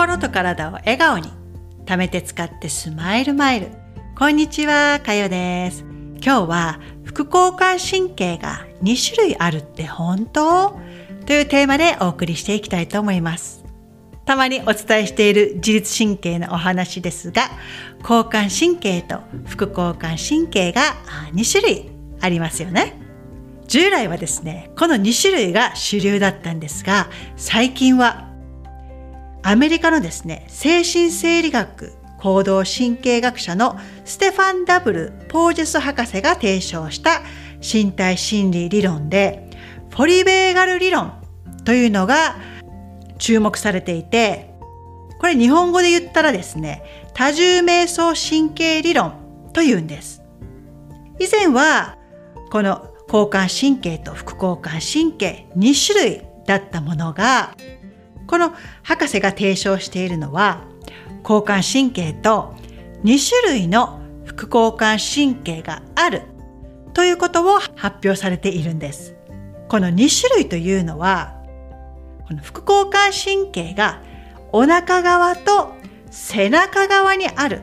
心と体を笑顔に。貯めて使ってスマイルマイル。こんにちはかよです。今日は副交感神経が2種類あるって本当？というテーマでお送りしていきたいと思います。たまにお伝えしている自律神経のお話ですが交感神経と副交感神経が2種類ありますよね。従来はですねこの2種類が主流だったんですが最近はアメリカのですね、精神生理学行動神経学者のステファン・ダブル・ポージェス博士が提唱した身体心理理論で、ポリベーガル理論というのが注目されていて、これ日本語で言ったらですね、多重瞑想神経理論というんです。以前は、この交感神経と副交感神経2種類だったものが、この博士が提唱しているのは交感神経と2種類の副交感神経があるということを発表されているんです。この2種類というのはこの副交感神経がお腹側と背中側にある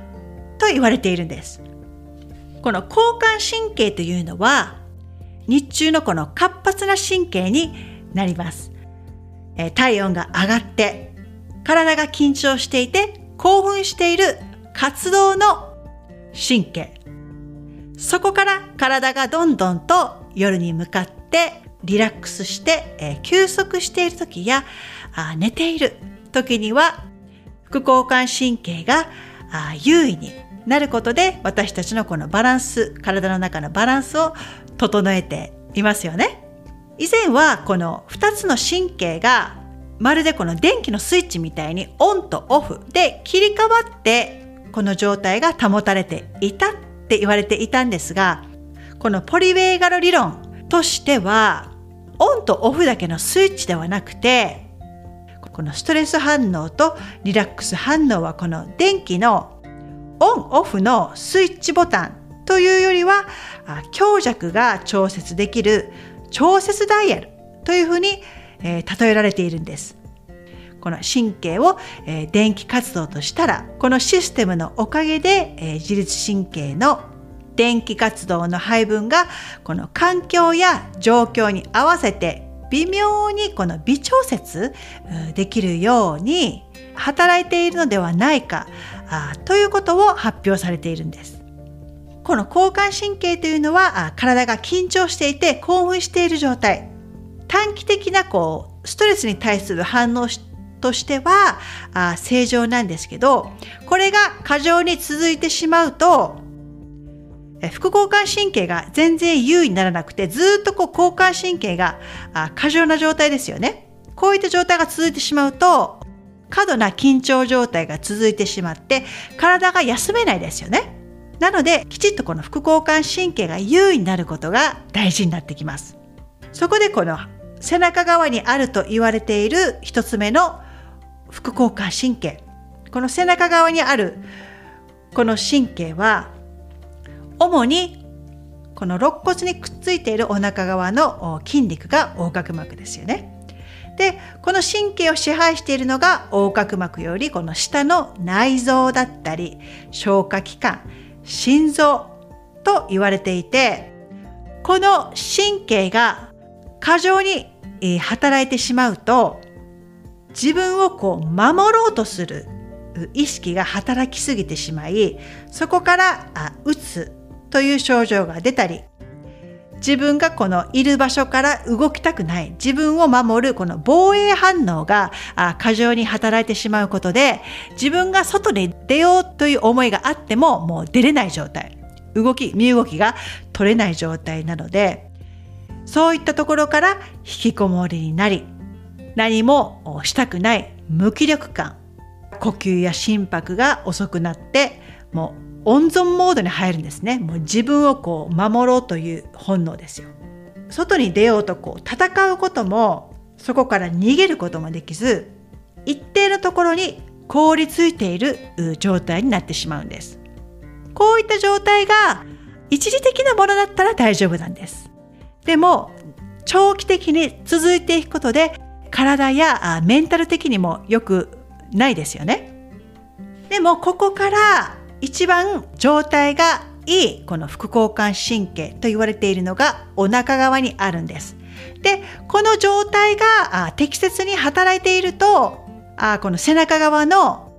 と言われているんです。この交感神経というのは日中のこの活発な神経になります。え体温が上がって体が緊張していて興奮している活動の神経そこから体がどんどんと夜に向かってリラックスして、え、休息している時やあ寝ている時には副交感神経があ優位になることで私たちのこのバランス体の中のバランスを整えていますよね。以前はこの2つの神経がまるでこの電気のスイッチみたいにオンとオフで切り替わってこの状態が保たれていたって言われていたんですがこのポリウェーガル理論としてはオンとオフだけのスイッチではなくてこのストレス反応とリラックス反応はこの電気のオンオフのスイッチボタンというよりは強弱が調節できる調節ダイヤルというふうに、えー、例えられているんです。この神経を、えー、電気活動としたらこのシステムのおかげで、えー、自律神経の電気活動の配分がこの環境や状況に合わせて微妙にこの微調節できるように働いているのではないかということを発表されているんです。この交感神経というのは体が緊張していて興奮している状態短期的なこうストレスに対する反応としてはあ正常なんですけどこれが過剰に続いてしまうと副交感神経が全然優位にならなくてずっとこう交感神経が過剰な状態ですよね。こういった状態が続いてしまうと過度な緊張状態が続いてしまって体が休めないですよね。なのできちっとこの副交感神経が優位になることが大事になってきます。そこでこの背中側にあると言われている一つ目の副交感神経。この背中側にあるこの神経は主にこの肋骨にくっついているお腹側の筋肉が横隔膜ですよね。でこの神経を支配しているのが横隔膜よりこの下の内臓だったり消化器官。心臓と言われていてこの神経が過剰に働いてしまうと自分をこう守ろうとする意識が働きすぎてしまいそこからうつという症状が出たり自分がこのいる場所から動きたくない。自分を守るこの防衛反応が過剰に働いてしまうことで自分が外に出ようという思いがあってももう出れない状態。動き身動きが取れない状態なのでそういったところから引きこもりになり何もしたくない無気力感呼吸や心拍が遅くなってもう温存モードに入るんですね。もう自分をこう守ろうという本能ですよ。外に出ようとこう戦うこともそこから逃げることもできず一定のところに凍りついている状態になってしまうんです。こういった状態が一時的なものだったら大丈夫なんです。でも長期的に続いていくことで体やメンタル的にもよくないですよね。でもここから一番状態がいいこの副交感神経と言われているのがお腹側にあるんです。で、この状態が適切に働いていると、あこの背中側の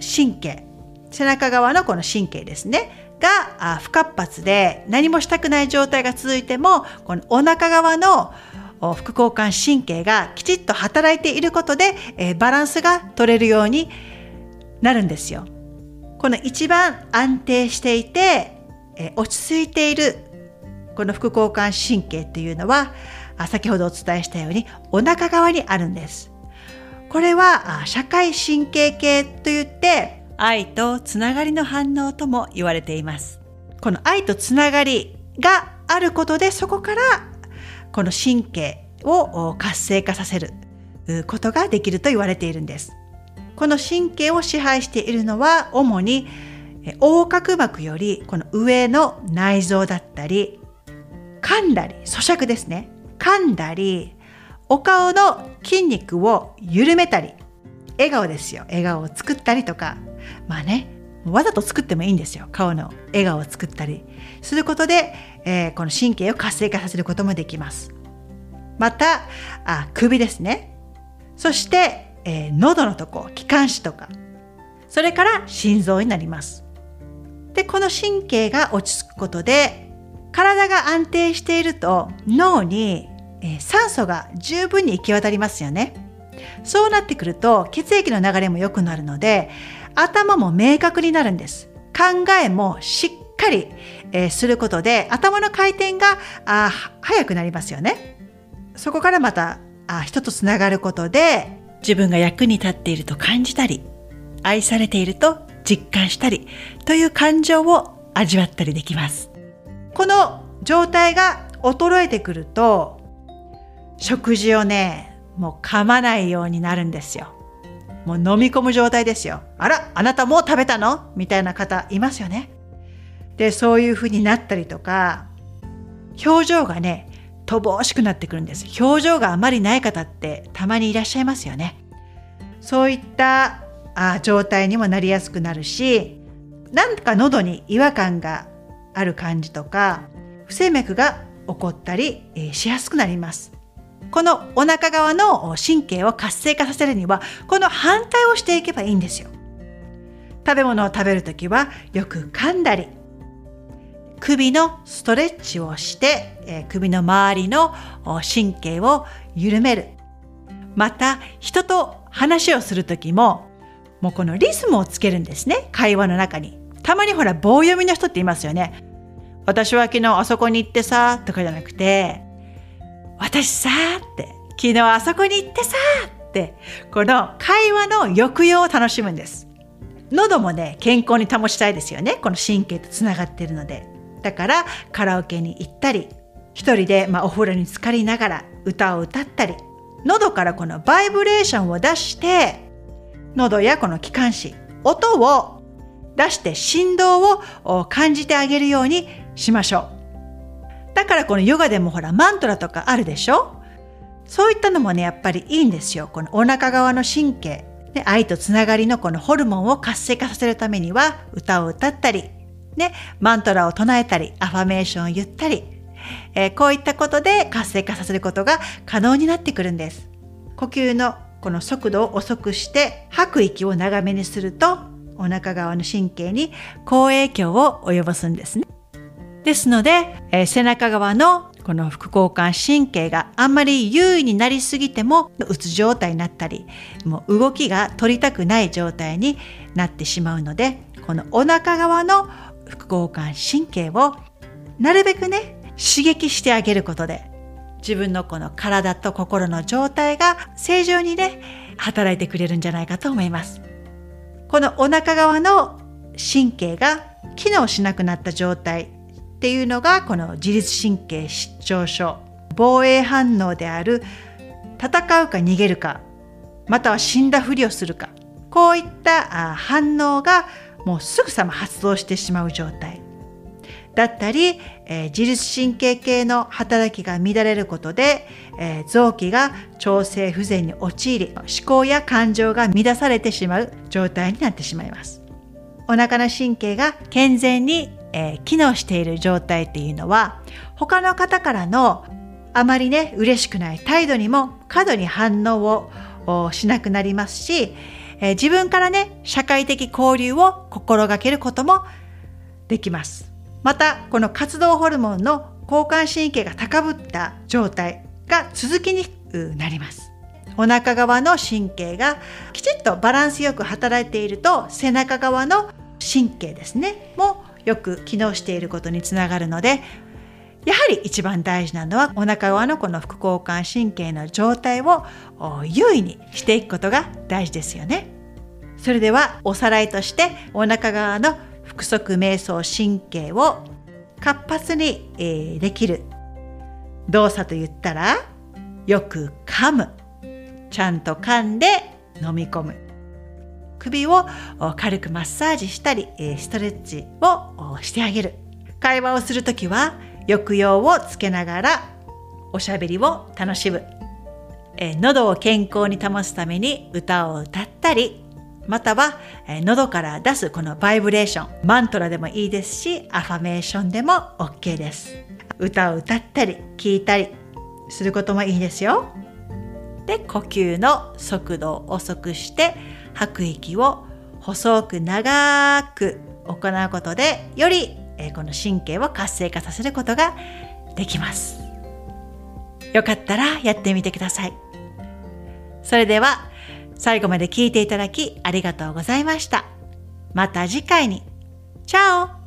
神経、背中側のこの神経ですね、が不活発で何もしたくない状態が続いても、このお腹側の副交感神経がきちっと働いていることで、えバランスが取れるようになるんですよ。この一番安定していて、え落ち着いているこの副交感神経っていうのは先ほどお伝えしたようにお腹側にあるんです。これは社会神経系といって愛とつながりの反応とも言われています。この愛とつながりがあることでそこからこの神経を活性化させることができると言われているんです。この神経を支配しているのは主に横隔膜よりこの上の内臓だったり噛んだり咀嚼ですね。噛んだりお顔の筋肉を緩めたり笑顔ですよ。笑顔を作ったりとか。まあねわざと作ってもいいんですよ。顔の笑顔を作ったり。することで、えー、この神経を活性化させることもできます。またあ首ですね。そして、えー、喉のとこ気管支とかそれから心臓になりますでこの神経が落ち着くことで体が安定していると脳に、えー、酸素が十分に行き渡りますよねそうなってくると血液の流れも良くなるので頭も明確になるんです。考えもしっかり、えー、することで頭の回転があ早くなりますよね。そこからまたあ人とつながることで自分が役に立っていると感じたり愛されていると実感したりという感情を味わったりできます。この状態が衰えてくると食事をねもう噛まないようになるんですよ。もう飲み込む状態ですよ。あら、あなたもう食べたの？みたいな方いますよね。で、そういう風になったりとか、表情がね、乏しくなってくるんです。表情があまりない方ってたまにいらっしゃいますよね。そういったあ状態にもなりやすくなるし、なんか喉に違和感がある感じとか、不整脈が起こったり、えー、しやすくなります。このお腹側の神経を活性化させるにはこの反対をしていけばいいんですよ食べ物を食べるときはよく噛んだり首のストレッチをして、えー、首の周りの神経を緩める。また人と話をするときももうこのリズムをつけるんですね。会話の中に。たまにほら棒読みの人っていますよね。私は昨日あそこに行ってさとかじゃなくて私さって昨日あそこに行ってさってこの会話の抑揚を楽しむんです。喉もね健康に保ちたいですよね。この神経とつながっているので。だからカラオケに行ったり一人で、まあ、お風呂に浸かりながら歌を歌ったり喉からこのバイブレーションを出して喉やこの気管支音を出して振動を感じてあげるようにしましょう。だからこのヨガでもほらマントラとかあるでしょ？そういったのもねやっぱりいいんですよ。このお腹側の神経。で愛とつながりのこのホルモンを活性化させるためには歌を歌ったりね、マントラを唱えたりアファメーションを言ったり、えー、こういったことで活性化させることが可能になってくるんです。呼吸のこの速度を遅くして吐く息を長めにするとお腹側の神経に好影響を及ぼすんですね。ですので、えー、背中側のこの副交感神経があんまり優位になりすぎてもうつ状態になったりもう動きが取りたくない状態になってしまうのでこのお腹側の副交感神経をなるべくね刺激してあげることで自分のこの体と心の状態が正常にね働いてくれるんじゃないかと思います。このお腹側の神経が機能しなくなった状態っていうのがこの自律神経失調症防衛反応である戦うか逃げるかまたは死んだふりをするかこういった反応がもうすぐさま発動してしまう状態。だったり、えー、自律神経系の働きが乱れることで、えー、臓器が調整不全に陥り思考や感情が乱されてしまう状態になってしまいます。お腹の神経が健全に、えー、機能している状態っていうのは他の方からのあまりね嬉しくない態度にも過度に反応をしなくなりますし、え自分からね社会的交流を心がけることもできますまたこの活動ホルモンの交感神経が高ぶった状態が続きにくくなりますお腹側の神経がきちっとバランスよく働いていると背中側の神経ですねもよく機能していることにつながるのでやはり一番大事なのはお腹側のこの副交感神経の状態を優位にしていくことが大事ですよね。それではおさらいとしてお腹側の腹側瞑想神経を活発に、え、できる動作と言ったらよく噛むちゃんと噛んで飲み込む。首を軽くマッサージしたりストレッチをしてあげる会話をするときは抑揚をつけながらおしゃべりを楽しむ、え喉を健康に保つために歌を歌ったり。または、え喉から出すこのバイブレーションマントラでもいいですしアファメーションでも OK です。歌を歌ったり聞いたりすることもいいですよ。で呼吸の速度を遅くして吐く息を細く長く行うことでよりえこの神経を活性化させることができます。よかったらやってみてください。それでは最後まで聞いていただきありがとうございました。また次回に。チャオ